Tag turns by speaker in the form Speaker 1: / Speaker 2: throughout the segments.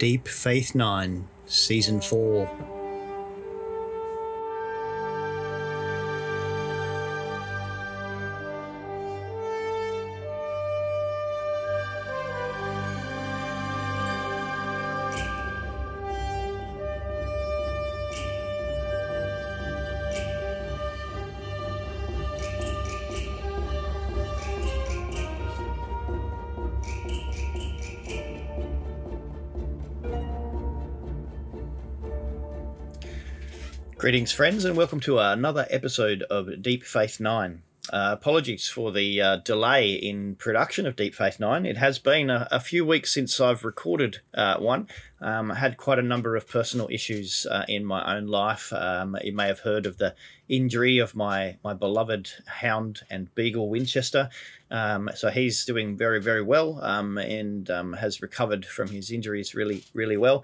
Speaker 1: Deep Faith 9, Season 4. Greetings, friends, and welcome to another episode of Deep Faith 9. Uh, apologies for the uh, delay in production of Deep Faith 9. It has been a, a few weeks since I've recorded uh, one. Um, I had quite a number of personal issues uh, in my own life. Um, you may have heard of the injury of my, my beloved hound and beagle Winchester. Um, so he's doing very, very well um, and um, has recovered from his injuries really, really well.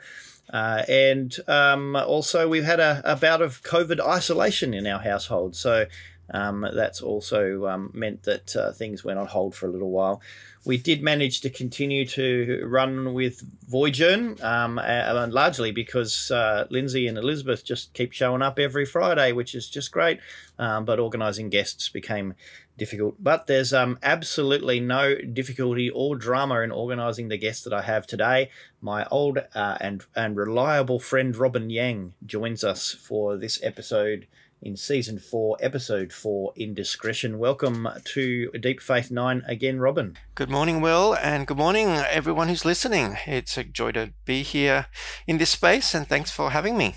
Speaker 1: Uh, and um, also, we've had a, a, bout of COVID isolation in our household. So um, that's also um, meant that uh, things went on hold for a little while. We did manage to continue to run with Voyager, um, uh, largely because uh, Lindsay and Elizabeth just keep showing up every Friday, which is just great. Um, but organising guests became difficult. But there's um, absolutely no difficulty or drama in organising the guest that I have today. My old uh, and and reliable friend Robin Yang joins us for this episode in season four, episode four, Indiscretion. Welcome to Deep Faith 9 again, Robin.
Speaker 2: Good morning, Will, and good morning, everyone who's listening. It's a joy to be here in this space, and thanks for having me.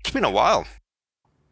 Speaker 2: It's been a while.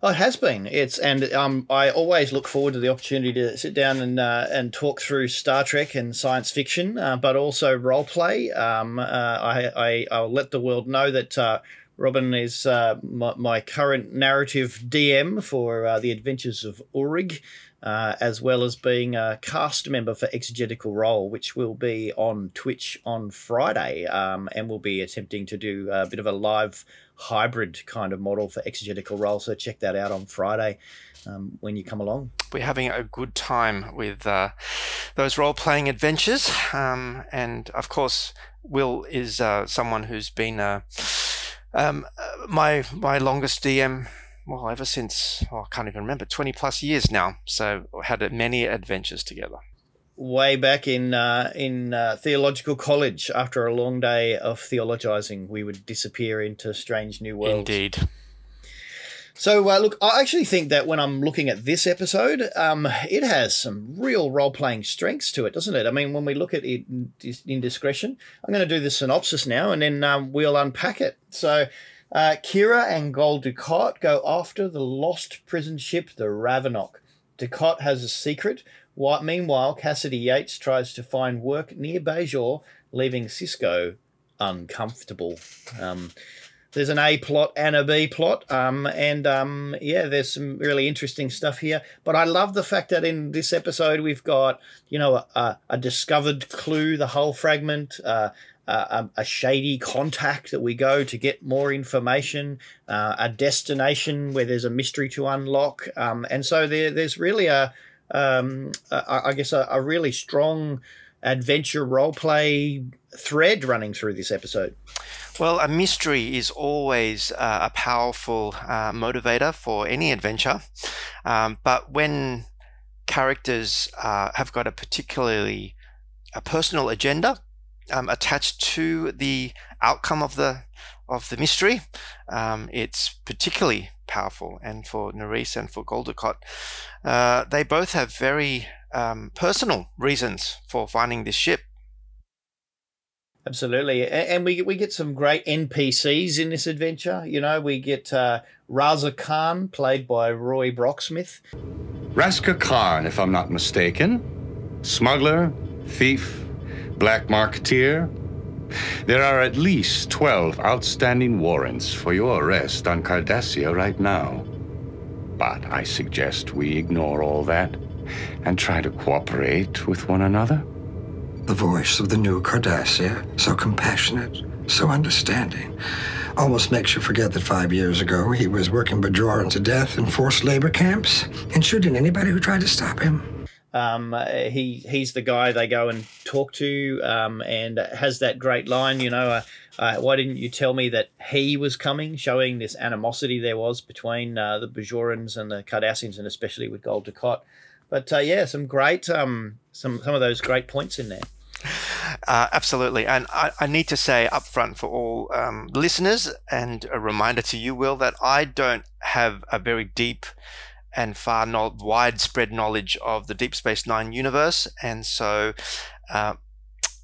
Speaker 1: Oh, it has been. It's and um, I always look forward to the opportunity to sit down and uh, and talk through Star Trek and science fiction, uh, but also role play. Um, uh, I, I I'll let the world know that uh, Robin is uh, my, my, current narrative DM for uh, the Adventures of Urig, as well as being a cast member for Exegetical Role, which will be on Twitch on Friday, um, and we'll be attempting to do a bit of a live hybrid kind of model for Exegetical Role. So check that out on Friday um, when you come along.
Speaker 2: We're having a good time with uh, those role playing adventures, um, and of course, Will is uh, someone who's been uh, um, my my longest DM, well, ever since oh, I can't even remember, twenty plus years now. So had many adventures together.
Speaker 1: Way back in uh, in uh, theological college, after a long day of theologizing, we would disappear into strange new worlds.
Speaker 2: Indeed.
Speaker 1: So, uh, look, I actually think that when I'm looking at this episode, um, it has some real role playing strengths to it, doesn't it? I mean, when we look at it Indiscretion, I'm going to do the synopsis now and then um, we'll unpack it. So, uh, Kira and Gul Dukat go after the lost prison ship, the Ravinok. Dukat has a secret. Meanwhile, Cassidy Yates tries to find work near Bajor, leaving Sisko uncomfortable. Um, there's an A plot and a B plot. Um, and um, yeah, there's some really interesting stuff here. But I love the fact that in this episode we've got, you know, a, a discovered clue, the hull fragment, uh, a, a, shady contact that we go to get more information, uh, a destination where there's a mystery to unlock. Um, and so there, there's really a, um, a I guess, a, a really strong adventure role play thread running through this episode.
Speaker 2: Well, a mystery is always uh, a powerful uh, motivator for any adventure. Um, but when characters uh, have got a particularly a personal agenda um, attached to the outcome of the of the mystery, um, it's particularly powerful. And for Nerys and for Gul Dukat, uh, they both have very um, personal reasons for finding this ship.
Speaker 1: Absolutely, and we we get some great NPCs in this adventure. You know, we get uh, Razka Karn, played by Roy Brocksmith.
Speaker 3: Razka Karn, if I'm not mistaken, smuggler, thief, black marketeer. There are at least twelve outstanding warrants for your arrest on Cardassia right now. But I suggest we ignore all that and try to cooperate with one another.
Speaker 4: The voice of the new Cardassia, so compassionate, so understanding, almost makes you forget that five years ago he was working Bajoran to death in forced labor camps and shooting anybody who tried to stop him.
Speaker 1: Um, he he's the guy they go and talk to, um, and has that great line. You know, uh, uh, why didn't you tell me that he was coming? Showing this animosity there was between uh, the Bajorans and the Cardassians, and especially with Gul Dukat. But uh, yeah, some great um, some some of those great points in there.
Speaker 2: Uh, absolutely. And I, I, need to say up front for all um, listeners and a reminder to you, Will, that I don't have a very deep and far no- widespread knowledge of the Deep Space Nine universe. And so, uh,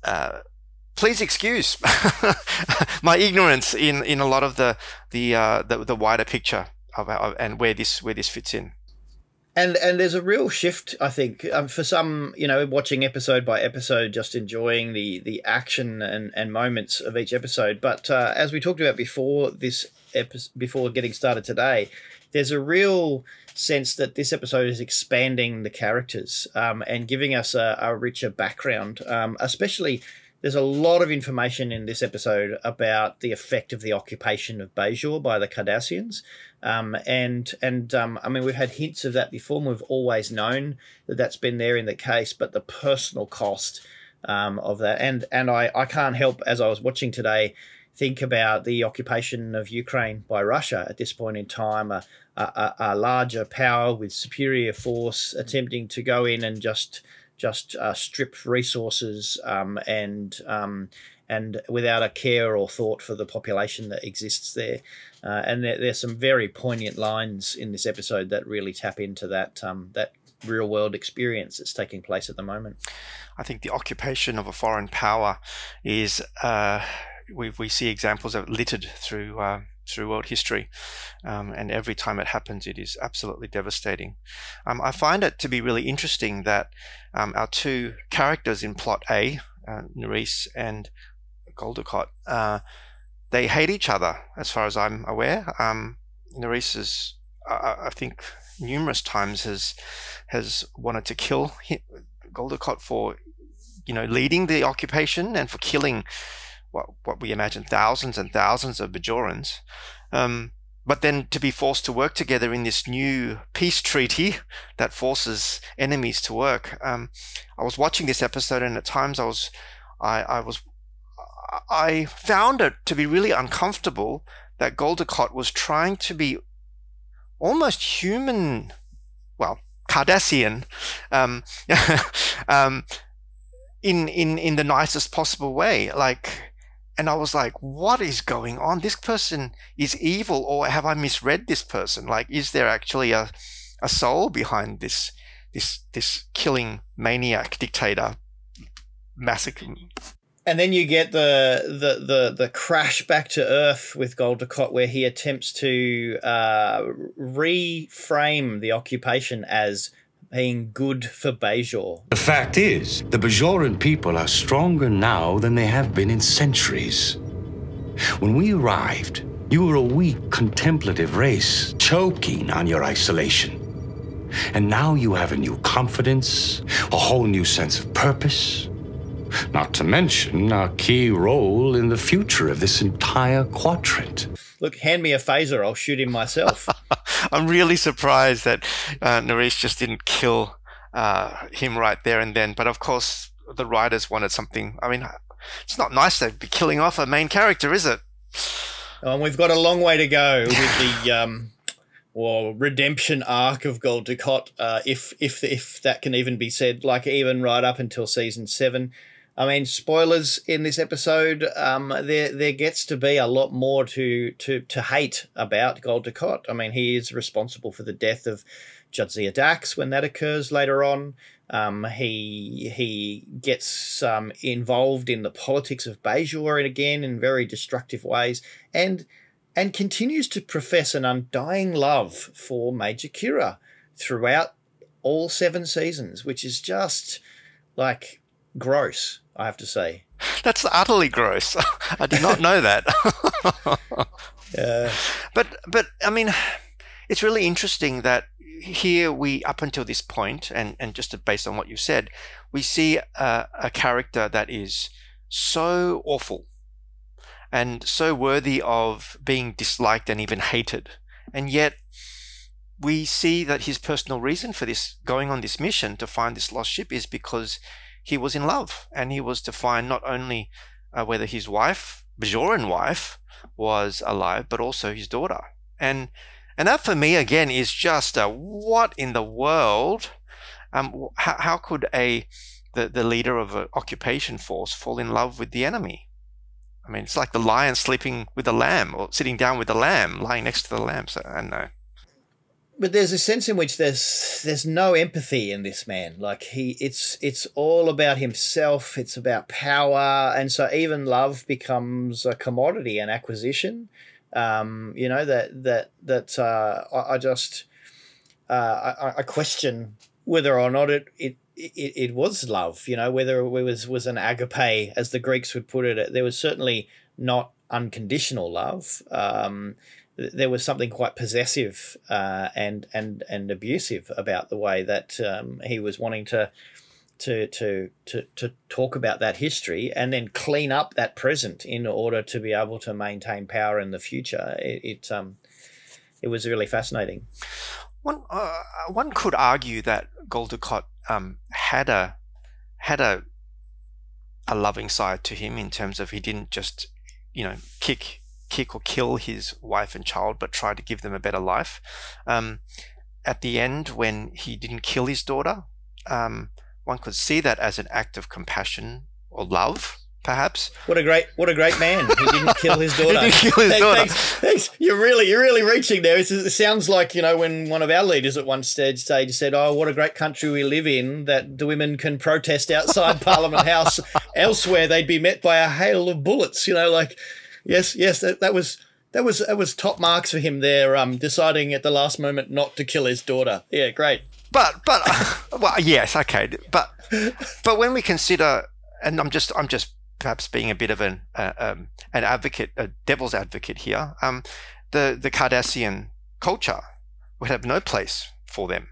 Speaker 2: uh, please excuse my ignorance in, in a lot of the the, uh, the, the wider picture of, of, and where this where this fits in.
Speaker 1: And and there's a real shift i think. Um, for some you know watching episode by episode just enjoying the the action and and moments of each episode. But uh, as we talked about before this episode before getting started today there's a real sense that this episode is expanding the characters um, and giving us a, a richer background um, especially there's a lot of information in this episode about the effect of the occupation of Bajor by the Cardassians. Um, and and um, I mean, we've had hints of that before. And we've always known that that's been there in the case, but the personal cost um, of that, and and I, I can't help as I was watching today think about the occupation of Ukraine by Russia at this point in time, a, a, a larger power with superior force attempting to go in and just just uh, strip resources um, and um, and without a care or thought for the population that exists there. Uh, and there, there's some very poignant lines in this episode that really tap into that um, that real world experience that's taking place at the moment.
Speaker 2: I think the occupation of a foreign power is uh, we we see examples of littered through uh, through world history. Um, and every time it happens, it is absolutely devastating. Um, I find it to be really interesting that um, our two characters in plot A, uh, Nerys and Dukat, uh, they hate each other, as far as I'm aware. Um, Nerys is, I think, numerous times has has wanted to kill Dukat for, you know, leading the occupation and for killing what what we imagine thousands and thousands of Bajorans. Um, but then to be forced to work together in this new peace treaty that forces enemies to work. Um, I was watching this episode, and at times I was, I, I was, I found it to be really uncomfortable that Gul Dukat was trying to be almost human, well, Cardassian, um, um, in in in the nicest possible way, like and I was like, what is going on? This person is evil, or have I misread this person? Like, is there actually a, a soul behind this this this killing maniac dictator massacre?
Speaker 1: And then you get the the the, the crash back to Earth with Dukat, where he attempts to uh, reframe the occupation as being good for Bajor.
Speaker 3: The fact is, the Bajoran people are stronger now than they have been in centuries. When we arrived, you were a weak, contemplative race, choking on your isolation. And now you have a new confidence, a whole new sense of purpose. Not to mention a key role in the future of this entire quadrant.
Speaker 1: Look, hand me a phaser, I'll shoot him myself.
Speaker 2: I'm really surprised that uh, Nerys just didn't kill uh, him right there and then. But of course, the writers wanted something. I mean, it's not nice to be killing off a main character, is it?
Speaker 1: Um, we've got a long way to go with the um, well redemption arc of Gul Dukat, uh, if if if that can even be said. Like even right up until season seven. I mean, spoilers in this episode. Um, there there gets to be a lot more to to to hate about Dukat. I mean, he is responsible for the death of Jadzia Dax when that occurs later on. Um, he he gets um, involved in the politics of Bajor again in very destructive ways, and and continues to profess an undying love for Major Kira throughout all seven seasons, which is just like gross. I have to say.
Speaker 2: That's utterly gross. I did not know that.
Speaker 1: yeah.
Speaker 2: But but I mean, it's really interesting that here we up until this point, and and just based on what you said, we see a, a character that is so awful and so worthy of being disliked and even hated, and yet we see that his personal reason for this going on this mission to find this lost ship is because he was in love and he was to find not only uh, whether his wife, Bajoran wife, was alive, but also his daughter. And and that for me again is just a what in the world? Um, how, how could a the, the leader of an occupation force fall in love with the enemy? I mean, it's like the lion sleeping with the lamb or sitting down with the lamb, lying next to the lamb. So I don't know
Speaker 1: but there's a sense in which there's there's no empathy in this man. Like he, it's it's all about himself. It's about power, and so even love becomes a commodity, an acquisition. Um, you know that that that uh, I, I just uh, I, I question whether or not it, it it, it was love. You know whether it was was an agape, as the Greeks would put it. There was certainly not unconditional love. Um, there was something quite possessive uh, and and and abusive about the way that um, he was wanting to, to to to to talk about that history and then clean up that present in order to be able to maintain power in the future. It, it um it was really fascinating.
Speaker 2: One uh, one could argue that Gul Dukat um, had a had a a loving side to him in terms of he didn't just you know kick kick or kill his wife and child, but try to give them a better life. Um, at the end, when he didn't kill his daughter, um, one could see that as an act of compassion or love, perhaps.
Speaker 1: What a great, what a great man! He didn't kill his daughter.
Speaker 2: he didn't kill his daughter.
Speaker 1: Thanks, thanks. You're really, you're really reaching there. It's, it sounds like you know when one of our leaders at one stage stage said, "Oh, what a great country we live in that the women can protest outside Parliament House. Elsewhere, they'd be met by a hail of bullets." You know, like yes, yes, that, that was that was that was top marks for him there. Um, deciding at the last moment not to kill his daughter. Yeah, great.
Speaker 2: But but uh, well, yes, okay. But but when we consider, and I'm just I'm just perhaps being a bit of an uh, um, an advocate, a devil's advocate here. Um, the the Cardassian culture would have no place for them,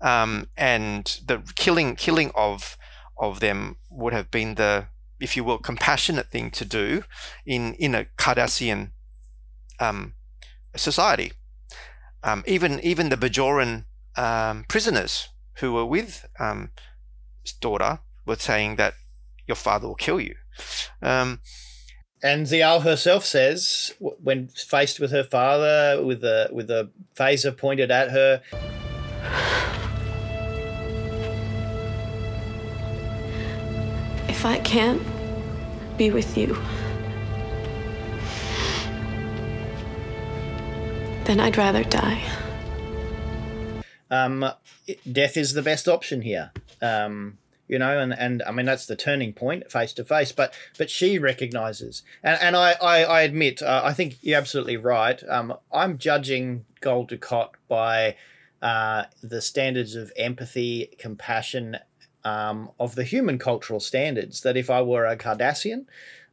Speaker 2: um, and the killing killing of of them would have been the if you will, compassionate thing to do in in a Cardassian um, society. Um, even even the Bajoran um, prisoners who were with um, his daughter were saying that your father will kill you. Um,
Speaker 1: and Ziyal herself says, when faced with her father with a with a phaser pointed at her.
Speaker 5: If I can't be with you, then I'd rather die.
Speaker 1: Um, death is the best option here. Um, you know, and, and I mean that's the turning point, face to face. But but she recognizes, and, and I I, I admit, uh, I think you're absolutely right. Um, I'm judging Gul Dukat by uh, the standards of empathy, compassion, um, of the human cultural standards. That if I were a Cardassian,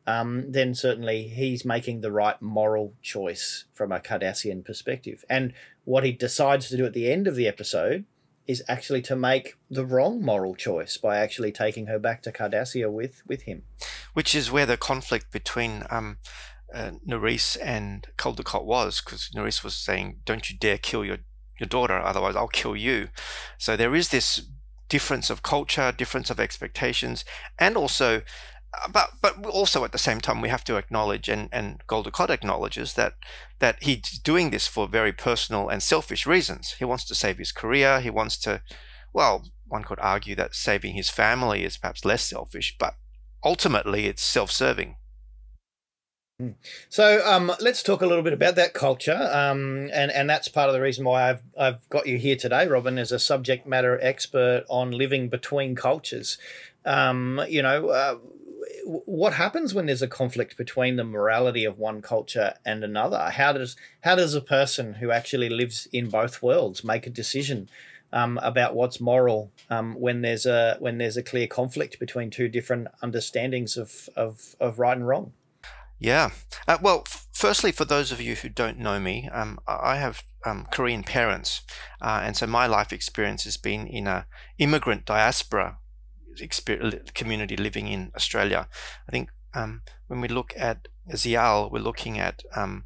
Speaker 1: um, then certainly he's making the right moral choice from a Cardassian perspective. And what he decides to do at the end of the episode is actually to make the wrong moral choice by actually taking her back to Cardassia with with him.
Speaker 2: Which is where the conflict between um, uh, and Dukat was, because Nerys was saying, "Don't you dare kill your your daughter, otherwise I'll kill you." So there is this difference of culture, difference of expectations, and also, uh, but but also at the same time we have to acknowledge, and and Dukat acknowledges that that he's doing this for very personal and selfish reasons. He wants to save his career. He wants to, well, one could argue that saving his family is perhaps less selfish, but ultimately it's self-serving.
Speaker 1: So um, let's talk a little bit about that culture, um, and and that's part of the reason why I've I've got you here today, Robin, as a subject matter expert on living between cultures. Um, you know, uh, what happens when there's a conflict between the morality of one culture and another? How does how does a person who actually lives in both worlds make a decision um, about what's moral um, when there's a when there's a clear conflict between two different understandings of of, of right and wrong?
Speaker 2: Yeah. Uh, well, firstly, for those of you who don't know me, um, I have um, Korean parents, uh, and so my life experience has been in a immigrant diaspora community living in Australia. I think um, when we look at Ziyal, we're looking at um,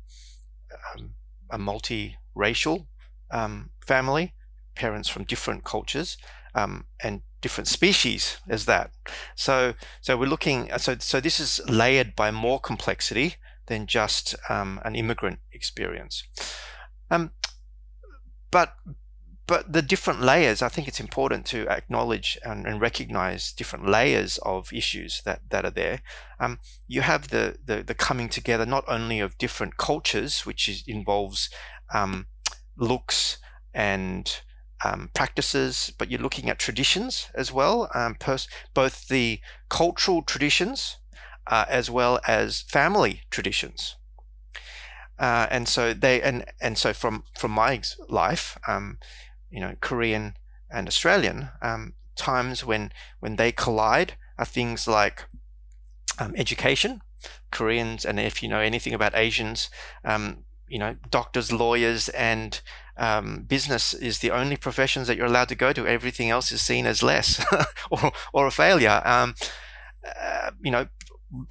Speaker 2: um, a multiracial um, family, parents from different cultures, and different species as that. So, so we're looking. So, so this is layered by more complexity than just um, an immigrant experience. Um, but but the different layers, I think it's important to acknowledge and, and recognize different layers of issues that, that are there. Um, you have the, the, the coming together not only of different cultures, which is, involves um, looks and um, practices, but you're looking at traditions as well, um, pers- both the cultural traditions uh, as well as family traditions. Uh, and so they and and so from from my life, um, you know, Korean and Australian, um, times when when they collide are things like um, education. Koreans, and if you know anything about Asians, um, you know, doctors, lawyers, and um, business is the only professions that you're allowed to go to. Everything else is seen as less or, or a failure. Um, uh, you know,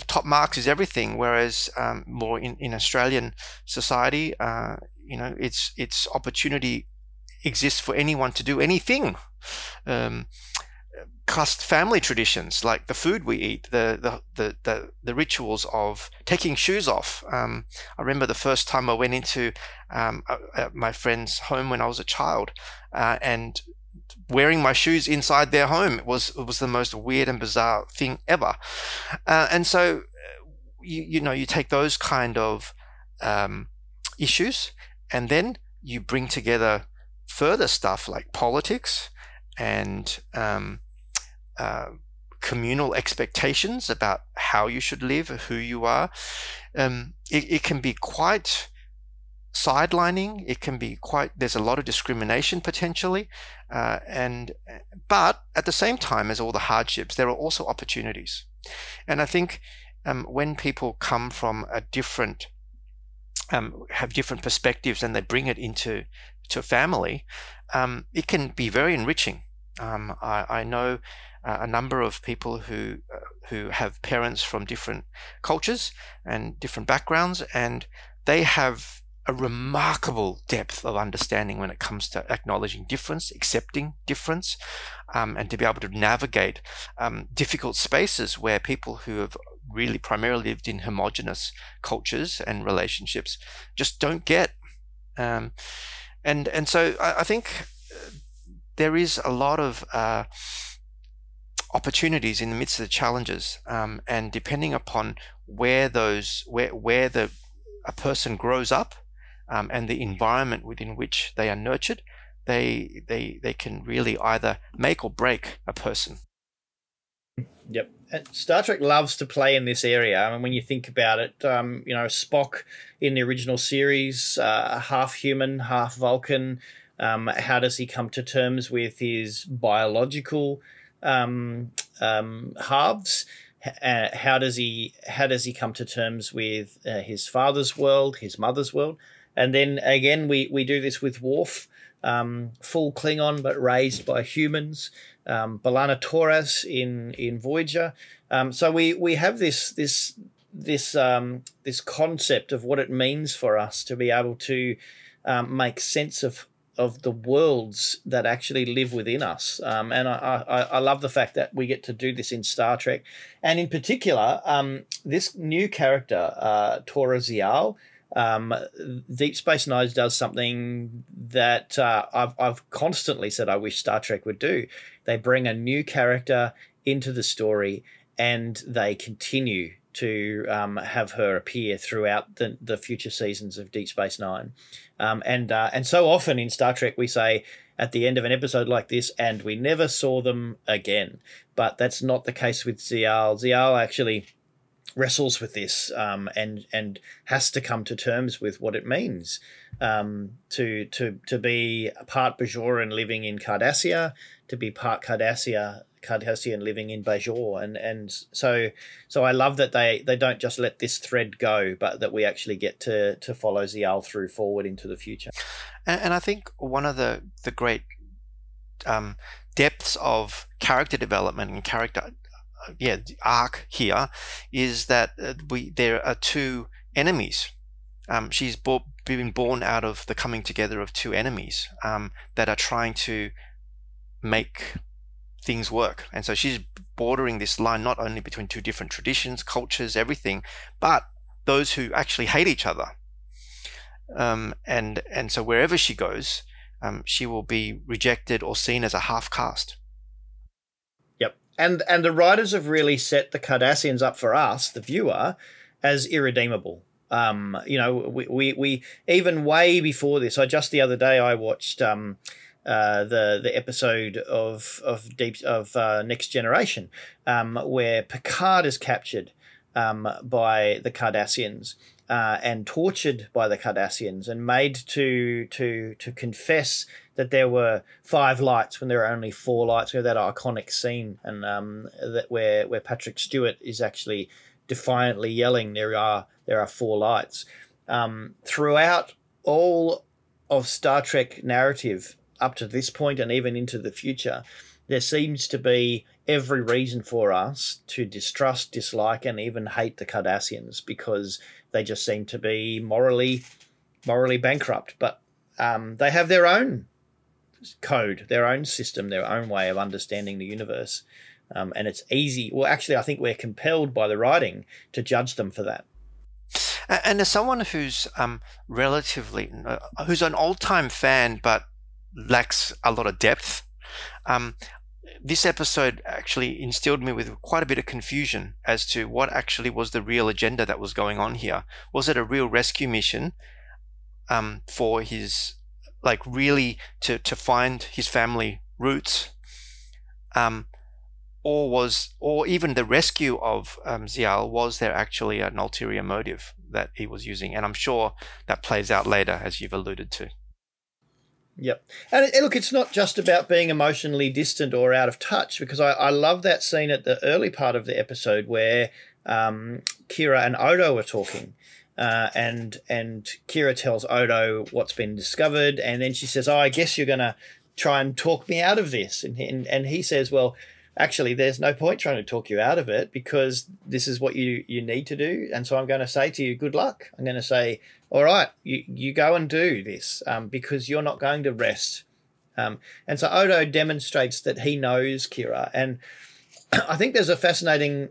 Speaker 2: top marks is everything. Whereas um, more in, in Australian society, uh, you know, it's it's opportunity exists for anyone to do anything. Um, cast family traditions like the food we eat, the the the the, the rituals of taking shoes off. Um, I remember the first time I went into um, my friend's home when I was a child, uh, and wearing my shoes inside their home was was the most weird and bizarre thing ever. Uh, and so, you you know, you take those kind of um, issues, and then you bring together further stuff like politics and um, uh, communal expectations about how you should live, who you are. Um, it, it, can be quite sidelining. It can be quite. There's a lot of discrimination potentially, uh, and but at the same time as all the hardships, there are also opportunities. And I think um, when people come from a different um, have different perspectives and they bring it into to family, um, it can be very enriching. Um, I, I, know uh, a number of people who uh, who have parents from different cultures and different backgrounds, and they have a remarkable depth of understanding when it comes to acknowledging difference, accepting difference, um, and to be able to navigate um, difficult spaces where people who have really primarily lived in homogenous cultures and relationships just don't get. Um, and and so I, I, think there is a lot of uh, opportunities in the midst of the challenges, um, and depending upon where those where where the a person grows up um, and the environment within which they are nurtured, they they they can really either make or break a person.
Speaker 1: Yep. Star Trek loves to play in this area. I mean, when you think about it, um, you know, Spock in the original series, uh, half human, half Vulcan. Um, how does he come to terms with his biological um, um halves? Uh, how does he how does he come to terms with uh, his father's world, his mother's world, and then again we we do this with Worf, um, full Klingon but raised by humans um, B'Elanna Torres in in Voyager. Um, so we we have this this this um, this concept of what it means for us to be able to um, make sense of of the worlds that actually live within us. Um, and I, I, I, love the fact that we get to do this in Star Trek. And in particular, um, this new character, uh, Tora Ziyal, um, Deep Space Nine does something that uh, I've, I've constantly said I wish Star Trek would do. They bring a new character into the story and they continue to um, have her appear throughout the, the future seasons of Deep Space Nine. Um, and, uh, and so often in Star Trek, we say at the end of an episode like this, and we never saw them again. But that's not the case with Ziyal. Ziyal actually wrestles with this um, and and has to come to terms with what it means um, to to to be part Bajoran living in Cardassia, to be part Cardassia Cardassian living in Bajor, and and so so I love that they they don't just let this thread go, but that we actually get to to follow Ziyal through forward into the future.
Speaker 2: And, and I think one of the the great um, depths of character development and character yeah arc here is that uh, we there are two enemies. Um, she's brought been born out of the coming together of two enemies um, that are trying to make things work. And so she's bordering this line not only between two different traditions, cultures, everything, but those who actually hate each other. Um, and and so wherever she goes, um, she will be rejected or seen as a half caste.
Speaker 1: Yep, and and the writers have really set the Cardassians up for us, the viewer, as irredeemable. Um, you know, we, we, we even way before this. I just the other day I watched um, uh, the the episode of of deep of uh, Next Generation, um, where Picard is captured um, by the Cardassians uh, and tortured by the Cardassians and made to to to confess that there were five lights when there are only four lights. We have that iconic scene and um, that where where Patrick Stewart is actually defiantly yelling, "There are there are four lights." Um, throughout all of Star Trek narrative up to this point and even into the future, there seems to be every reason for us to distrust, dislike, and even hate the Cardassians because they just seem to be morally morally bankrupt. But um, they have their own code, their own system, their own way of understanding the universe. Um, and it's easy. Well, actually, I think we're compelled by the writing to judge them for that.
Speaker 2: And as someone who's um, relatively, uh, who's an old time fan, but lacks a lot of depth, um, this episode actually instilled me with quite a bit of confusion as to what actually was the real agenda that was going on here. Was it a real rescue mission um, for his, like, really to, to find his family roots? Um, or was, or even the rescue of um, Ziyal, was there actually an ulterior motive that he was using? And I'm sure that plays out later, as you've alluded to.
Speaker 1: Yep. And look, it's not just about being emotionally distant or out of touch, because I, I love that scene at the early part of the episode where um, Kira and Odo are talking. Uh, and and Kira tells Odo what's been discovered, and then she says, "Oh, I guess you're gonna try and talk me out of this." And and, and he says, "Well, actually, there's no point trying to talk you out of it because this is what you you need to do. And so I'm going to say to you, good luck. I'm going to say, all right, you, you go and do this um, because you're not going to rest. Um, and so Odo demonstrates that he knows Kira. And I think there's a fascinating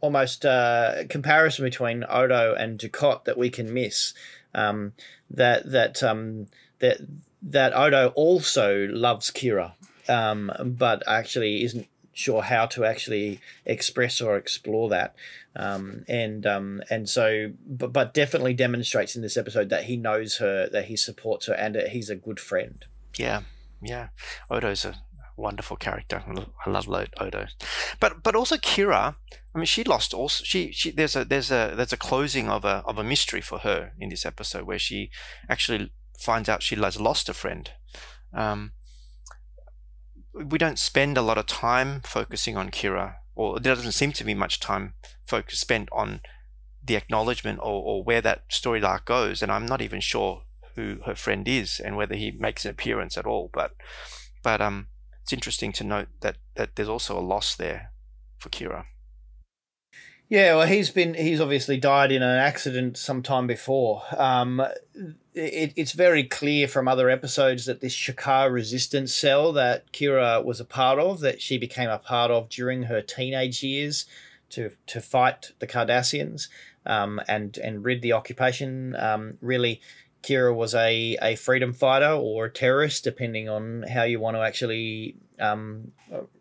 Speaker 1: almost uh, comparison between Odo and Dukat that we can miss. Um, that that um, that that Odo also loves Kira, um, but actually isn't sure how to actually express or explore that. Um, and um, and so, but, but definitely demonstrates in this episode that he knows her, that he supports her, and he's a good friend.
Speaker 2: Yeah, yeah. Odo's a wonderful character. I love Odo, but but also Kira. I mean, she lost also. She she there's a there's a there's a closing of a of a mystery for her in this episode where she actually finds out she has lost a friend. Um, we don't spend a lot of time focusing on Kira, or there doesn't seem to be much time focus spent on the acknowledgement or, or where that story arc goes. And I'm not even sure who her friend is and whether he makes an appearance at all. But but um, it's interesting to note that that there's also a loss there for Kira.
Speaker 1: Yeah, well, he's been he's obviously died in an accident sometime before. Um, it, it's very clear from other episodes that this Shakaar resistance cell that Kira was a part of, that she became a part of during her teenage years to to fight the Cardassians um, and and rid the occupation. Um, really, Kira was a, a freedom fighter or a terrorist, depending on how you want to actually um,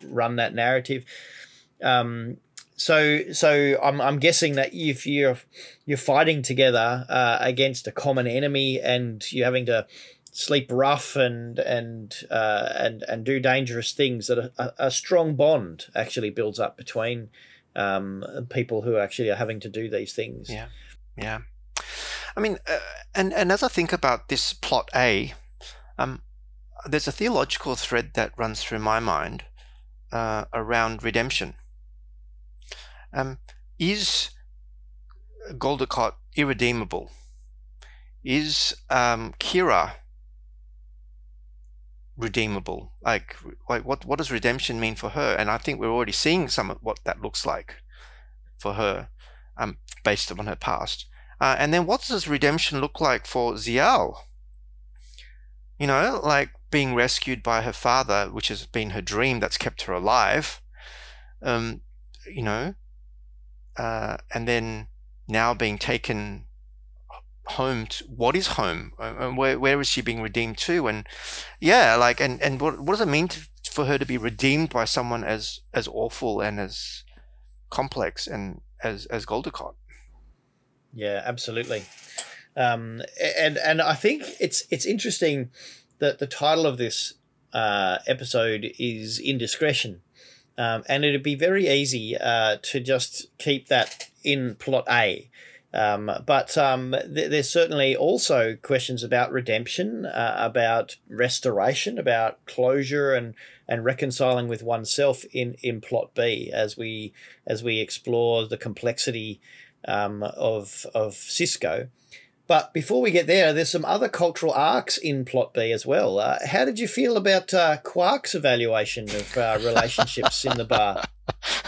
Speaker 1: run that narrative. Um, so so I'm, I'm guessing that if you're you're fighting together uh, against a common enemy and you're having to sleep rough and and uh, and and do dangerous things that a, a strong bond actually builds up between um, people who actually are having to do these things.
Speaker 2: Yeah. Yeah. I mean uh, and and as I think about this plot A um there's a theological thread that runs through my mind uh, around redemption um, is Gul irredeemable? Is um, Kira redeemable? Like, like what, what does redemption mean for her? And I think we're already seeing some of what that looks like for her um, based on her past. Uh, and then what does redemption look like for Ziyal? You know, like being rescued by her father, which has been her dream that's kept her alive. Um, you know, uh, and then now being taken home to, what is home? And where, where is she being redeemed to? And yeah like and and what, what does it mean to, for her to be redeemed by someone as as awful and as complex and as as Gul Dukat
Speaker 1: yeah absolutely. Um and and I think it's it's interesting that the title of this uh, episode is indiscretion um, and it'd be very easy uh, to just keep that in plot A um, but um, th- there's certainly also questions about redemption, uh, about restoration, about closure, and and reconciling with oneself in, in plot B as we as we explore the complexity um, of of Sisko. But before we get there, there's some other cultural arcs in plot B as well. Uh, how did you feel about uh, Quark's evaluation of uh, relationships in the bar?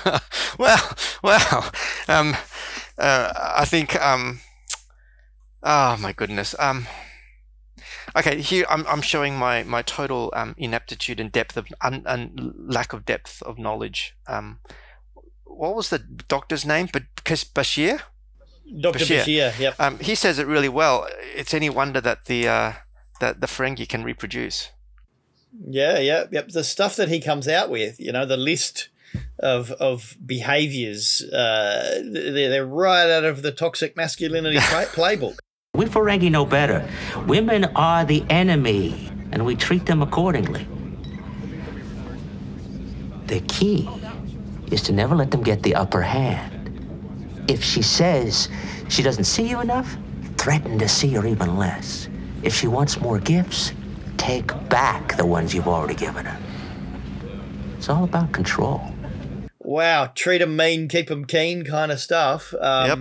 Speaker 2: well, well, um, uh, I think. Um, oh my goodness. Um, okay, here I'm, I'm showing my my total um, ineptitude and depth of and, and lack of depth of knowledge. Um, what was the doctor's name? But Bashir.
Speaker 1: Dr. Bashir. Bashir yep.
Speaker 2: Um, he says it really well. It's any wonder that the uh, that the Ferengi can reproduce.
Speaker 1: Yeah, yeah, yep. The stuff that he comes out with, you know, the list of of behaviors. Uh, they're, they're right out of the toxic masculinity playbook.
Speaker 6: We Ferengi know better. Women are the enemy, and we treat them accordingly. The key is to never let them get the upper hand. If she says she doesn't see you enough, threaten to see her even less. If she wants more gifts, take back the ones you've already given her. It's all about control
Speaker 1: wow, treat them mean, keep them keen kind of stuff. Um, yep.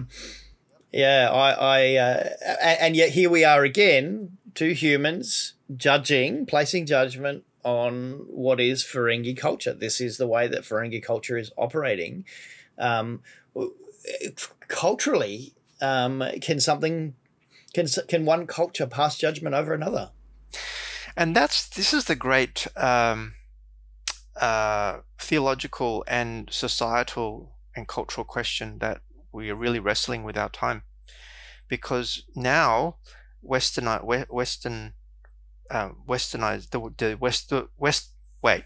Speaker 1: Yeah, I, I uh, and yet here we are again, two humans judging, placing judgment on what is Ferengi culture. This is the way that Ferengi culture is operating. Um, culturally, um, can something can can one culture pass judgment over another?
Speaker 2: And that's this is the great um, uh, theological and societal and cultural question that we are really wrestling with our time, because now Western Western uh, westernized the the west the west wait.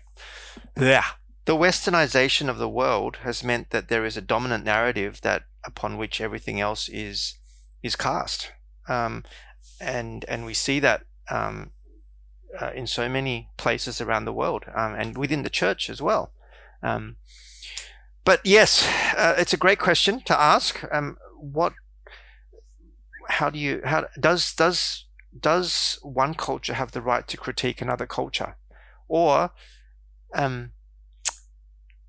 Speaker 2: Yeah the westernization of the world has meant that there is a dominant narrative that upon which everything else is is cast um, and and we see that um, uh, in so many places around the world um, and within the church as well. Um, but yes, uh, it's a great question to ask. Um, what, how do you, how does does does one culture have the right to critique another culture, or um,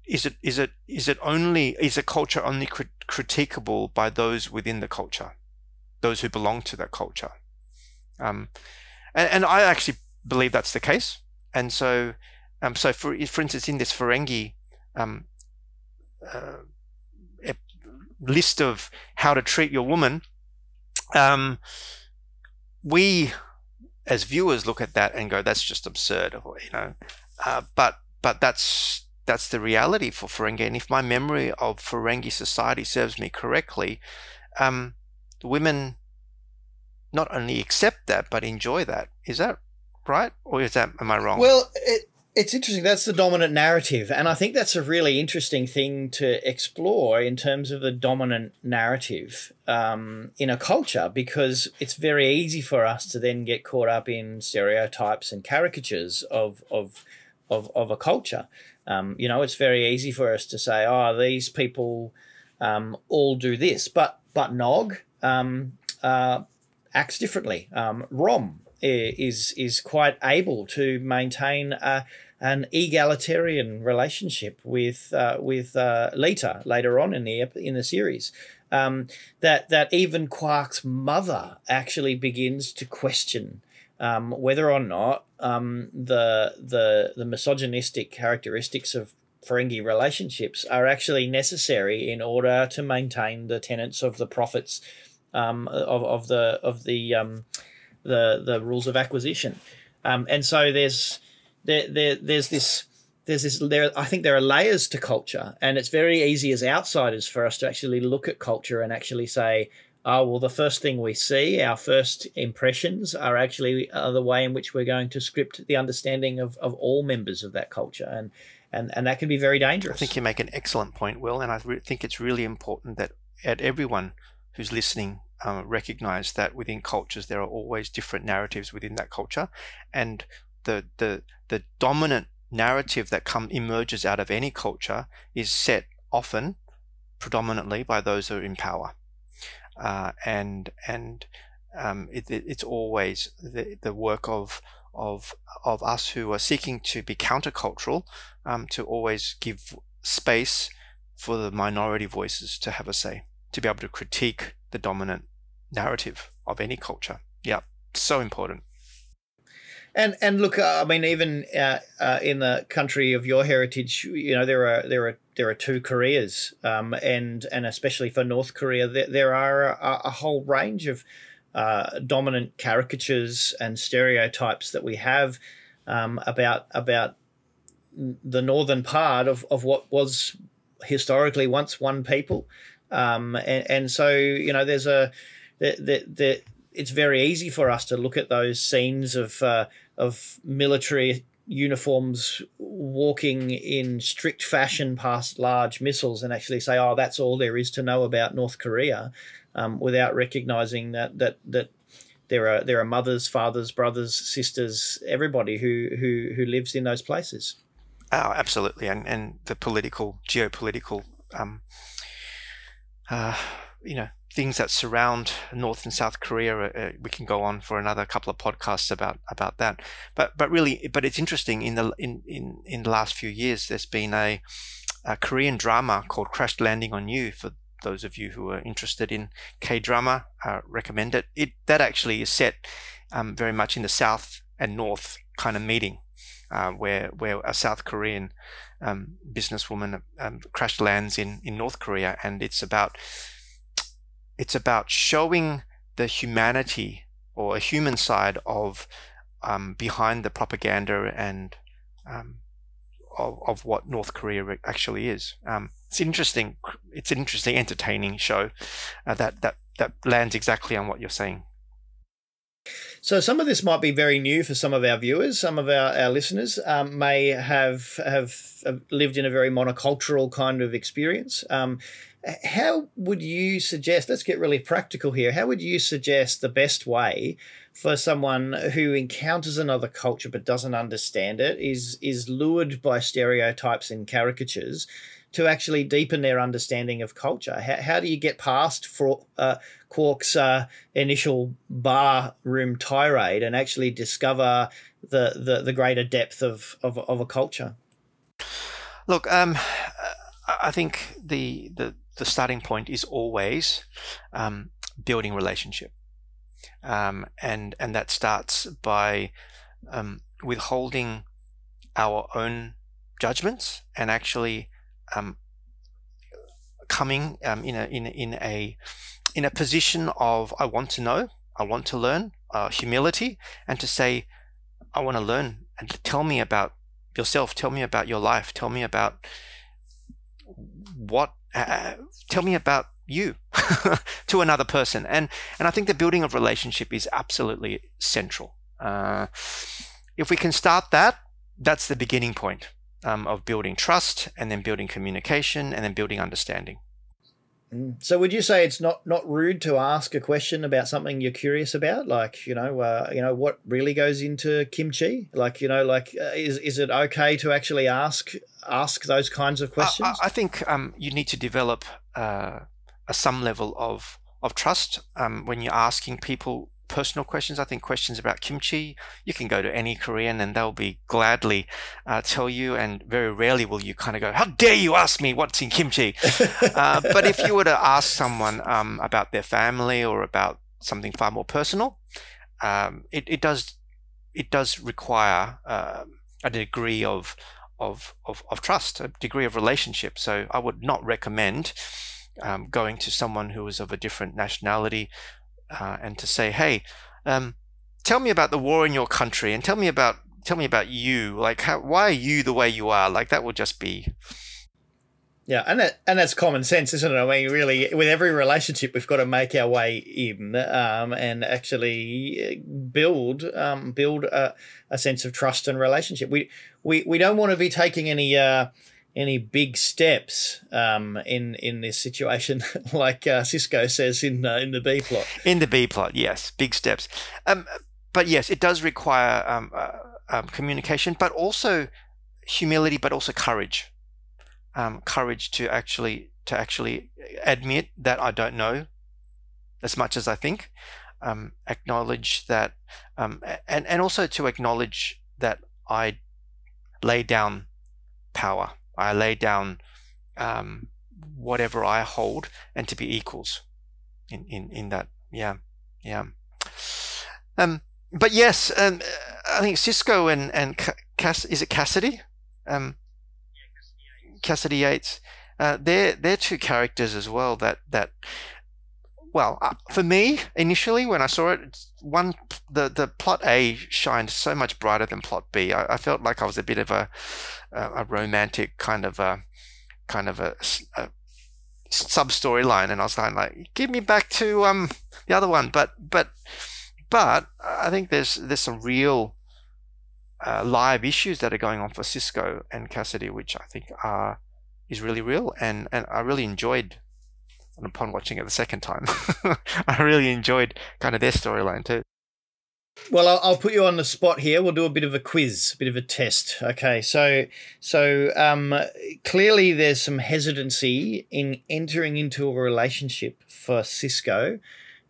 Speaker 2: is it is it is it only is a culture only crit- critiquable by those within the culture, those who belong to that culture? Um, and, and I actually believe that's the case. And so, um, so for for instance, in this Ferengi um, uh, list of how to treat your woman, um, we as viewers look at that and go, "That's just absurd," you know. Uh, but but that's that's the reality for Ferengi. And if my memory of Ferengi society serves me correctly, um, women not only accept that but enjoy that. Is that right? Or is that am I wrong?
Speaker 1: Well, it, it's interesting. That's the dominant narrative, and I think that's a really interesting thing to explore in terms of the dominant narrative um, in a culture, because it's very easy for us to then get caught up in stereotypes and caricatures of of of, of a culture. Um, you know, it's very easy for us to say, "Oh, these people um, all do this," but but Nog um, uh, acts differently. Um, Rom is is quite able to maintain a, an egalitarian relationship with uh, with uh, Leeta later on in the in the series. Um, that that even Quark's mother actually begins to question um, whether or not um, the the the misogynistic characteristics of Ferengi relationships are actually necessary in order to maintain the tenets of the prophets um, of, of the of the um, the the rules of acquisition, um, and so there's there, there there's this there's this there I think there are layers to culture, and it's very easy as outsiders for us to actually look at culture and actually say, oh well, the first thing we see, our first impressions are actually uh, the way in which we're going to script the understanding of, of all members of that culture, and and and that can be very dangerous.
Speaker 2: I think you make an excellent point, Will, and I re- think it's really important that at everyone who's listening um, recognize that within cultures there are always different narratives within that culture, and the the the dominant narrative that come emerges out of any culture is set often predominantly by those who are in power, uh, and and um, it, it, it's always the, the work of of of us who are seeking to be countercultural um, to always give space for the minority voices to have a say, to be able to critique the dominant narrative of any culture. Yeah, so important.
Speaker 1: And and look, uh, I mean, even uh, uh, in the country of your heritage, you know, there are there are there are two Koreas, um, and and especially for North Korea, there, there are a, a whole range of uh, dominant caricatures and stereotypes that we have um, about about the northern part of, of what was historically once one people. Um, and, and so, you know, there's a, the, the, the, it's very easy for us to look at those scenes of, uh, of military uniforms walking in strict fashion past large missiles and actually say, oh, that's all there is to know about North Korea um, without recognizing that, that, that there are, there are mothers, fathers, brothers, sisters, everybody who, who, who lives in those places.
Speaker 2: Oh, absolutely, and and the political, geopolitical, um, uh, you know, things that surround North and South Korea. Uh, uh, we can go on for another couple of podcasts about about that. But but really, but it's interesting. In the in in in the last few years, there's been a, a Korean drama called Crash Landing on You. For those of you who are interested in K drama, uh, recommend it. It that actually is set um, very much in the South and North kind of meeting uh, where where a South Korean um, businesswoman um, crash lands in in North Korea, and it's about it's about showing the humanity or a human side of um, behind the propaganda and um, of, of what North Korea actually is. Um, it's interesting. It's an interesting, entertaining show uh, that that that lands exactly on what you're saying.
Speaker 1: So some of this might be very new for some of our viewers. Some of our, our listeners um, may have, have lived in a very monocultural kind of experience. Um, how would you suggest? Let's get really practical here. How would you suggest the best way for someone who encounters another culture but doesn't understand it is is lured by stereotypes and caricatures to actually deepen their understanding of culture? How, how do you get past for, uh, Quark's uh, initial bar room tirade and actually discover the, the, the greater depth of, of, of a culture?
Speaker 2: Look, um, I think the, the, the starting point is always um, building relationship. Um, and, and that starts by um, withholding our own judgments and actually um, coming um, in a in in a in a position of I want to know, I want to learn, uh, humility, and to say, I want to learn, and tell me about yourself, tell me about your life, tell me about what, uh, tell me about you to another person, and and I think the building of relationship is absolutely central. Uh, if we can start that, that's the beginning point um, of building trust and then building communication and then building understanding.
Speaker 1: Mm. So, would you say it's not not rude to ask a question about something you're curious about, like you know, uh, you know, what really goes into kimchi? Like, you know, like uh, is is it okay to actually ask ask those kinds of questions?
Speaker 2: I, I think um, you need to develop uh, a some level of of trust um, when you're asking people personal questions. I think questions about kimchi, you can go to any Korean and they'll be gladly uh, tell you. And very rarely will you kind of go, "How dare you ask me what's in kimchi?" uh, but if you were to ask someone um, about their family or about something far more personal, um, it, it does it does require uh, a degree of, of of of trust, a degree of relationship. So I would not recommend um, going to someone who is of a different nationality uh, and to say, "Hey, um, tell me about the war in your country and tell me about tell me about you. Like, how, why are you the way you are? Like, that would just be
Speaker 1: yeah, and that and that's common sense, isn't it? I mean, really, with every relationship, we've got to make our way in um, and actually build um, build a, a sense of trust and relationship. We we, we don't want to be taking any uh, any big steps um, in in this situation, like uh, Sisko says in uh, in the B plot.
Speaker 2: In the B plot, yes, big steps. Um, but yes, it does require um, uh, um, communication, but also humility, but also courage um, courage to actually to actually admit that I don't know as much as I think. Um, acknowledge that, and and also to acknowledge that I lay down power. I lay down um, whatever I hold, and to be equals in in in that. Yeah, yeah. Um, but yes, um, I think Sisko and and Cass is it Cassidy? Um, Cassidy Yates, uh, they're they're two characters as well that that well uh, for me initially when I saw it, one the the plot A shined so much brighter than plot B. I, I felt like I was a bit of a a, romantic kind of a kind of a, a sub storyline, and I was kind of like, give me back to um the other one, but but but I think there's there's some real uh, live issues that are going on for Sisko and Cassidy, which I think are is really real, and and I really enjoyed. And upon watching it the second time, I really enjoyed kind of their storyline too.
Speaker 1: Well, I'll, I'll, put you on the spot here. We'll do a bit of a quiz, a bit of a test. Okay, so so um, clearly there's some hesitancy in entering into a relationship for Sisko.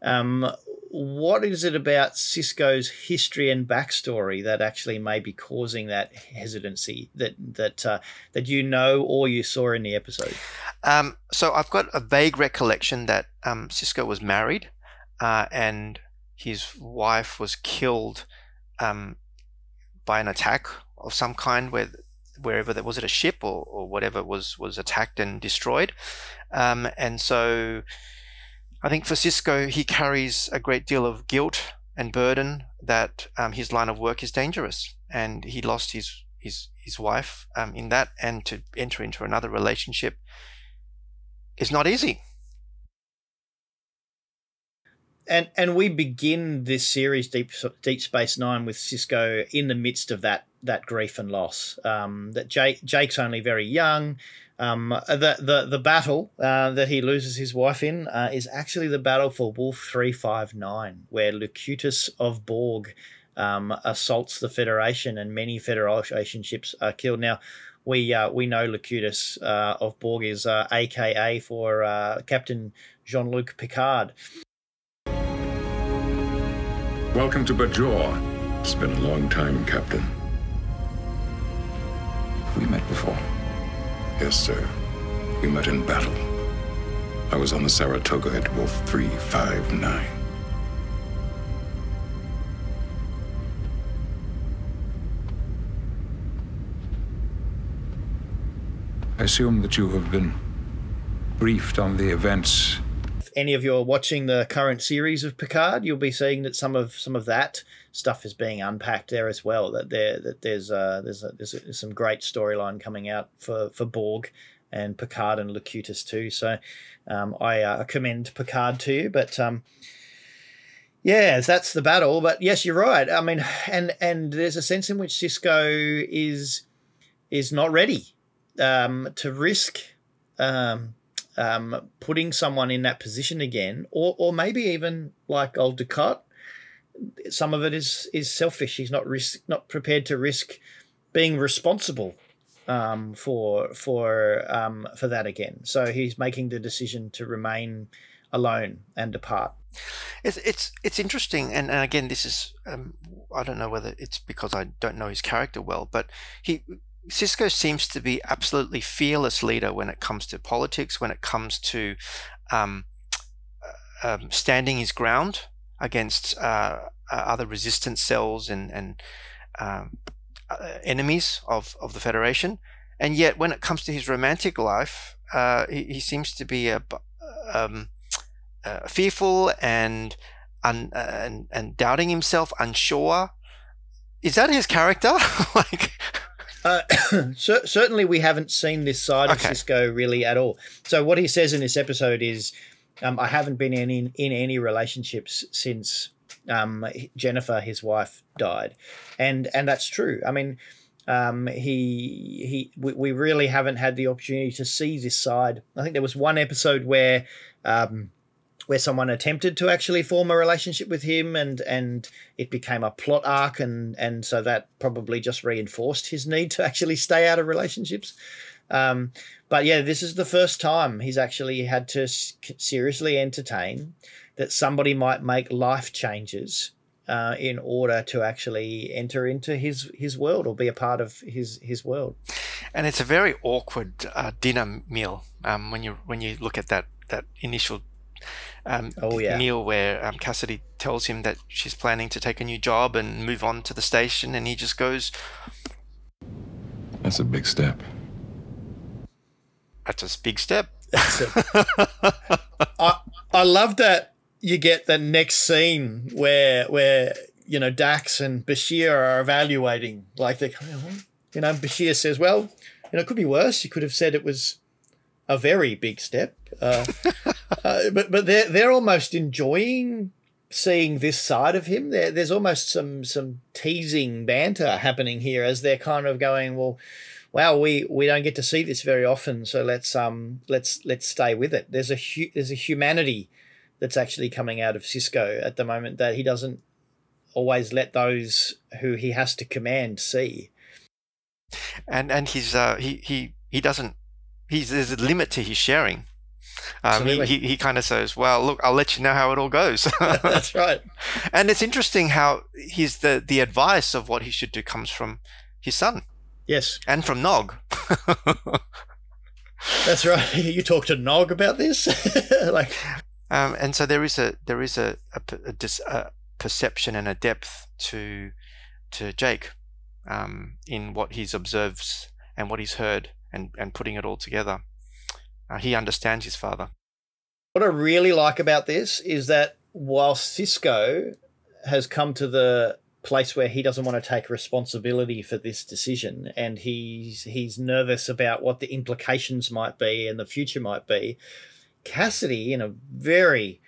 Speaker 1: Um, what is it about Sisko's history and backstory that actually may be causing that hesitancy that that uh, that you know or you saw in the episode?
Speaker 2: Um, so I've got a vague recollection that um, Sisko was married, uh, and his wife was killed um, by an attack of some kind, where wherever there was it a ship or, or whatever was was attacked and destroyed, um, and so I think for Sisko, he carries a great deal of guilt and burden that um, his line of work is dangerous, and he lost his his his wife um, in that, and to enter into another relationship is not easy.
Speaker 1: And and we begin this series, Deep Deep Space Nine, with Sisko in the midst of that that grief and loss. Um, that Jake Jake's only very young. Um, the, the, the battle uh, that he loses his wife in uh, is actually the battle for Wolf 359, where Locutus of Borg um, assaults the Federation and many Federation ships are killed. Now, we uh, we know Locutus uh, of Borg is AKA uh, for uh, Captain Jean Luc Picard.
Speaker 7: Welcome to Bajor. It's been a long time, Captain. We met before. Yes, sir. We met in battle. I was on the Saratoga at Wolf 359. I assume that you have been briefed on the events.
Speaker 1: If any of you are watching the current series of Picard, you'll be seeing that some of some of that stuff is being unpacked there as well. That there that there's uh, there's a, there's, a, there's some great storyline coming out for for Borg and Picard and Locutus too. So um, I uh, commend Picard to you, but. Um, yeah, that's the battle. But yes, you're right. I mean, and and there's a sense in which Sisko is is not ready um, to risk um, um, putting someone in that position again, or or maybe even like old Dukat some of it is is selfish. He's not risk not prepared to risk being responsible um, for for um, for that again. So he's making the decision to remain alone and depart.
Speaker 2: It's it's it's interesting, and, and again, this is um, I don't know whether it's because I don't know his character well, but he Sisko seems to be absolutely fearless leader when it comes to politics, when it comes to um, uh, um, standing his ground against uh, uh, other resistance cells and, and um, uh, enemies of, of the Federation. And yet, when it comes to his romantic life, uh, he, he, seems to be a, um, uh, fearful and, un, and and doubting himself, unsure. Is that his character? like,
Speaker 1: uh, cer- certainly, we haven't seen this side
Speaker 2: Okay.
Speaker 1: of Sisko really at all. So, what he says in this episode is, um, "I haven't been in, in in any relationships since um, Jennifer, his wife, died," and and that's true. I mean, um, he he we, we really haven't had the opportunity to see this side. I think there was one episode where. Um, where someone attempted to actually form a relationship with him and and it became a plot arc and and so that probably just reinforced his need to actually stay out of relationships um, but yeah this is the first time he's actually had to seriously entertain that somebody might make life changes uh, in order to actually enter into his his world or be a part of his his world
Speaker 2: and it's a very awkward uh, dinner meal um, when you when you look at that that initial um,
Speaker 1: Oh, yeah.
Speaker 2: meal where um, Cassidy tells him that she's planning to take a new job and move on to the station, and he just goes,
Speaker 7: That's a big step.
Speaker 2: "That's a big step."
Speaker 1: I I love that you get the next scene where where you know Dax and Bashir are evaluating like they kind of, you know Bashir says well you know it could be worse. You could have said it was a very big step. Uh, uh, but but they're they're almost enjoying seeing this side of him. There there's almost some some teasing banter happening here as they're kind of going well wow we we don't get to see this very often so let's um let's let's stay with it there's a hu- there's a humanity that's actually coming out of Sisko at the moment that he doesn't always let those who he has to command see
Speaker 2: and and he's uh, he he he doesn't. He's there's a limit to his sharing. Um, he, he, he kind of says, "Well, look, I'll let you know how it all goes."
Speaker 1: that's right
Speaker 2: and it's interesting how his the the advice of what he should do comes from his son
Speaker 1: yes
Speaker 2: and from Nog.
Speaker 1: that's right you talk to Nog about this like
Speaker 2: Um, and so there is a there is a, a, dis, a perception and a depth to to Jake um, in what he's observes and what he's heard and, and putting it all together. Uh, he understands his father.
Speaker 1: What I really like about this is that while Sisko has come to the place where he doesn't want to take responsibility for this decision and he's he's nervous about what the implications might be and the future might be, Cassidy, in a very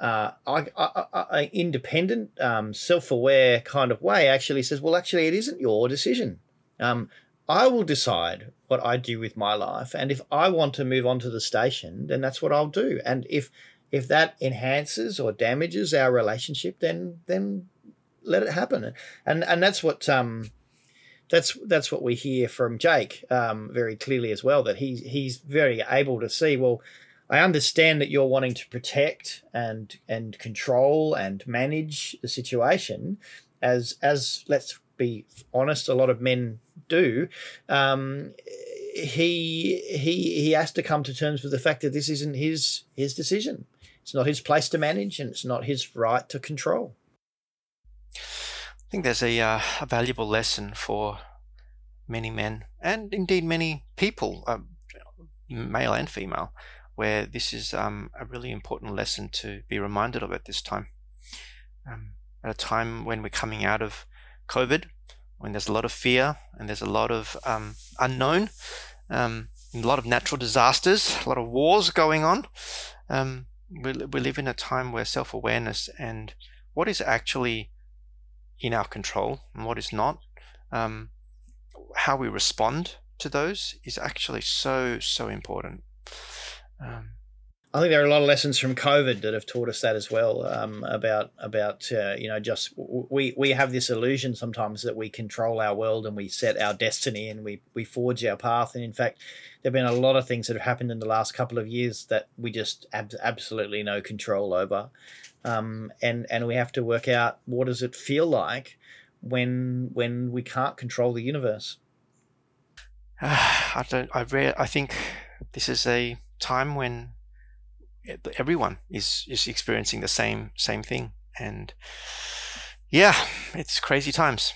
Speaker 1: uh, I, I, I, independent, um, self-aware kind of way, actually says, "Well, actually, it isn't your decision. Um, I will decide what I do with my life, and if I want to move on to the station, then that's what I'll do. And if if that enhances or damages our relationship, then then let it happen. And and that's what um that's that's what we hear from Jake um, very clearly as well. That he's he's very able to see. Well, I understand that you're wanting to protect and and control and manage the situation, as as let's be honest, a lot of men do. Um, he he he has to come to terms with the fact that this isn't his his decision. It's not his place to manage, and it's not his right to control.
Speaker 2: I think there's a, uh, a valuable lesson for many men and indeed many people, uh, male and female, where this is um, a really important lesson to be reminded of at this time. Um, at a time when we're coming out of COVID, when there's a lot of fear and there's a lot of um, unknown, um, a lot of natural disasters, a lot of wars going on. Um, we, we live in a time where self awareness and what is actually in our control and what is not, um, how we respond to those is actually so, so important. Um,
Speaker 1: I think there are a lot of lessons from COVID that have taught us that as well. Um, about about uh, you know just we we have this illusion sometimes that we control our world and we set our destiny and we we forge our path. And in fact, there've been a lot of things that have happened in the last couple of years that we just ab- absolutely no control over. Um, and and we have to work out what does it feel like when when we can't control the universe.
Speaker 2: I don't. I re- I think this is a time when everyone is is experiencing the same same thing, and yeah, it's crazy times.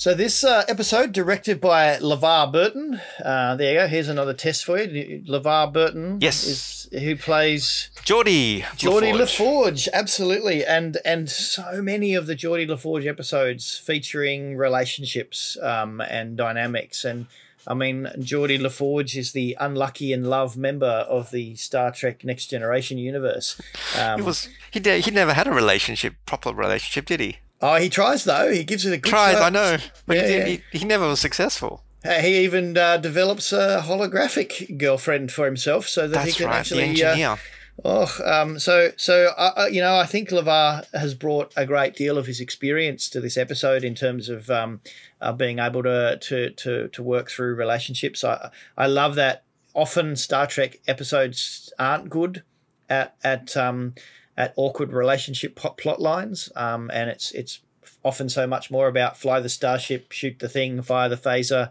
Speaker 1: So this uh, episode, directed by LeVar Burton. Uh, there you go. Here's another test for you. LeVar Burton.
Speaker 2: Yes.
Speaker 1: Is, who plays
Speaker 2: Geordi.
Speaker 1: Geordi
Speaker 2: LaForge.
Speaker 1: LaForge, absolutely, and and so many of the Geordi LaForge episodes featuring relationships um, and dynamics, and I mean Geordi LaForge is the unlucky in love member of the Star Trek Next Generation universe. Um,
Speaker 2: He was he de- he never had a relationship, proper relationship, did he?
Speaker 1: Oh, he tries though. He gives it a good
Speaker 2: Tried,
Speaker 1: shot.
Speaker 2: I know, but
Speaker 1: Yeah,
Speaker 2: he,
Speaker 1: yeah.
Speaker 2: He, he never was successful.
Speaker 1: Uh, He even uh, develops a holographic girlfriend for himself, so that he can
Speaker 2: right, the
Speaker 1: actually. uh. Oh, um, so so uh, uh, you know, I think LeVar has brought a great deal of his experience to this episode in terms of um, uh, being able to, to to to work through relationships. I I love that. Often Star Trek episodes aren't good at at um, at awkward relationship plot, plot lines, um, and it's it's often so much more about fly the starship, shoot the thing, fire the phaser,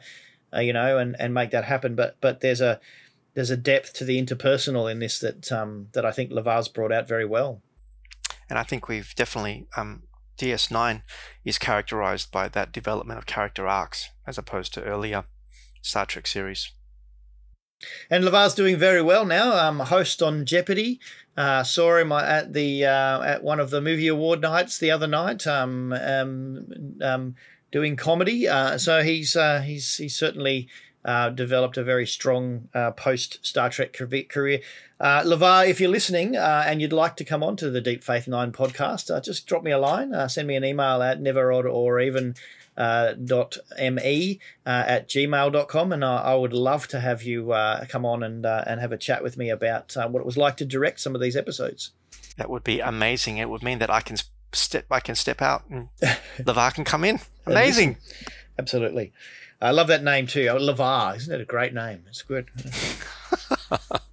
Speaker 1: uh, you know, and, and make that happen. But but there's a there's a depth to the interpersonal in this that um, that I think LeVar's brought out very well.
Speaker 2: and I think we've definitely um, DS9 is characterized by that development of character arcs as opposed to earlier Star Trek series.
Speaker 1: And LeVar's doing very well now. Um, host on Jeopardy. Uh, saw him at the uh, at one of the movie award nights the other night. Um, um, um, doing comedy. Uh, so he's uh, he's he's certainly uh, developed a very strong uh, post Star Trek career-. Uh, LeVar, if you're listening and you'd like to come on to the Deep Faith Nine podcast, just drop me a line. Send me an email at neverod or even uh, dot me uh, at gmail.com and I, I would love to have you uh, come on and uh, and have a chat with me about uh, what it was like to direct some of these episodes.
Speaker 2: That would be amazing. It would mean that I can step I can step out and LeVar can come in. Amazing.
Speaker 1: Absolutely. I love that name too. LeVar, isn't it a great name? It's good.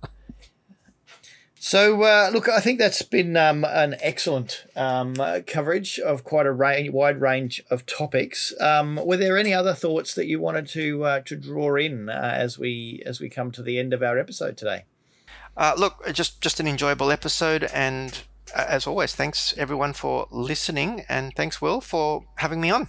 Speaker 1: so, uh, look, I think that's been um, an excellent um, uh, coverage of quite a wide range of topics. Um, were there any other thoughts that you wanted to uh, to draw in uh, as we as we come to the end of our episode today?
Speaker 2: Uh, look, just just an enjoyable episode, and uh, as always, thanks everyone for listening, and thanks Will for having me on.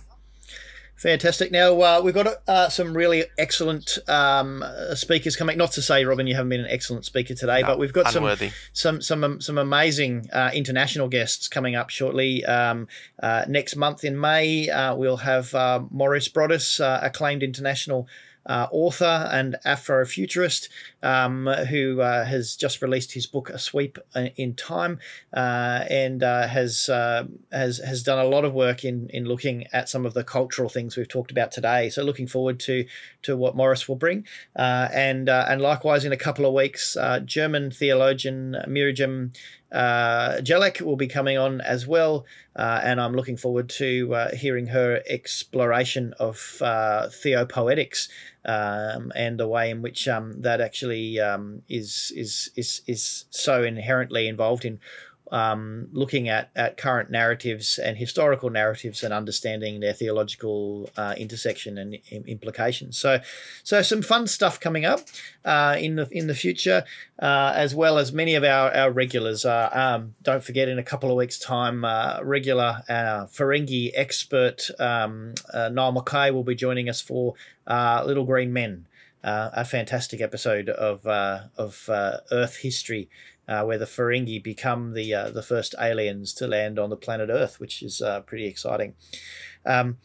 Speaker 1: Fantastic. Now uh, we've got uh, some really excellent um, speakers coming. Not to say, Robin, you haven't been an excellent speaker today,
Speaker 2: No,
Speaker 1: but we've got
Speaker 2: unworthy.
Speaker 1: some some some some amazing uh, international guests coming up shortly. Um, uh, next month in May, uh, we'll have uh, Maurice Broaddus, uh, acclaimed international. Uh, author and Afrofuturist, um, who uh, has just released his book "A Sweep in Time," uh, and uh, has uh, has has done a lot of work in in looking at some of the cultural things we've talked about today. So, looking forward to to what Maurice will bring, uh, and and likewise in a couple of weeks, German theologian Miriam uh, Jelek will be coming on as well, uh, and I'm looking forward to uh, hearing her exploration of uh, theopoetics um, and the way in which um, that actually um, is is is is so inherently involved in um, looking at, at current narratives and historical narratives and understanding their theological uh, intersection and im- implications. So, so some fun stuff coming up uh, in the in the future, uh, as well as many of our, our regulars. Um, don't forget, in a couple of weeks' time, uh, regular uh, Ferengi expert um, uh, Niall Mackay will be joining us for Little Green Men. Uh, a fantastic episode of uh, of uh, Earth history uh, where the Ferengi become the the first aliens to land on the planet Earth, which is pretty exciting. Um,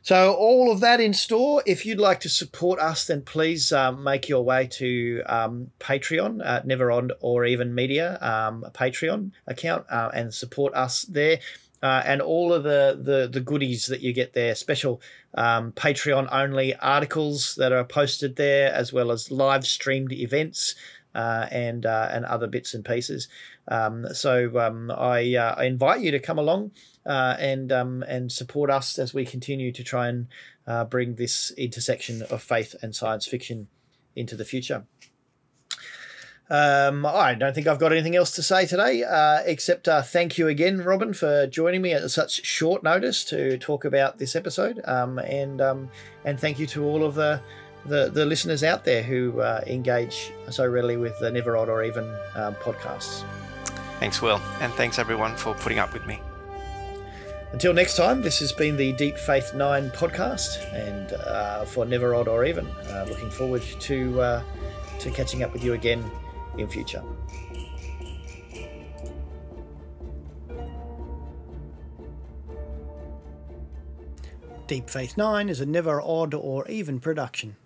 Speaker 1: so all of that in store. If you'd like to support us, then please um, make your way to um, Patreon, uh, Never Odd or even Media um, Patreon account, uh, and support us there. Uh, and all of the, the the goodies that you get there, special um, Patreon only articles that are posted there, as well as live streamed events uh, and uh, and other bits and pieces. Um, so um, I, uh, I invite you to come along uh, and um, and support us as we continue to try and uh, bring this intersection of faith and science fiction into the future. Um, I don't think I've got anything else to say today, uh, except uh, thank you again, Robin, for joining me at such short notice to talk about this episode. Um, and um, and thank you to all of the the, the listeners out there who uh, engage so readily with the Never Odd or Even uh, podcasts.
Speaker 2: Thanks, Will, and thanks everyone for putting up with me.
Speaker 1: Until next time, this has been the Deep Faith Nine podcast, and uh, for Never Odd or Even, uh, looking forward to to catching up with you again in future. Deep Faith 9 is a never odd or even production.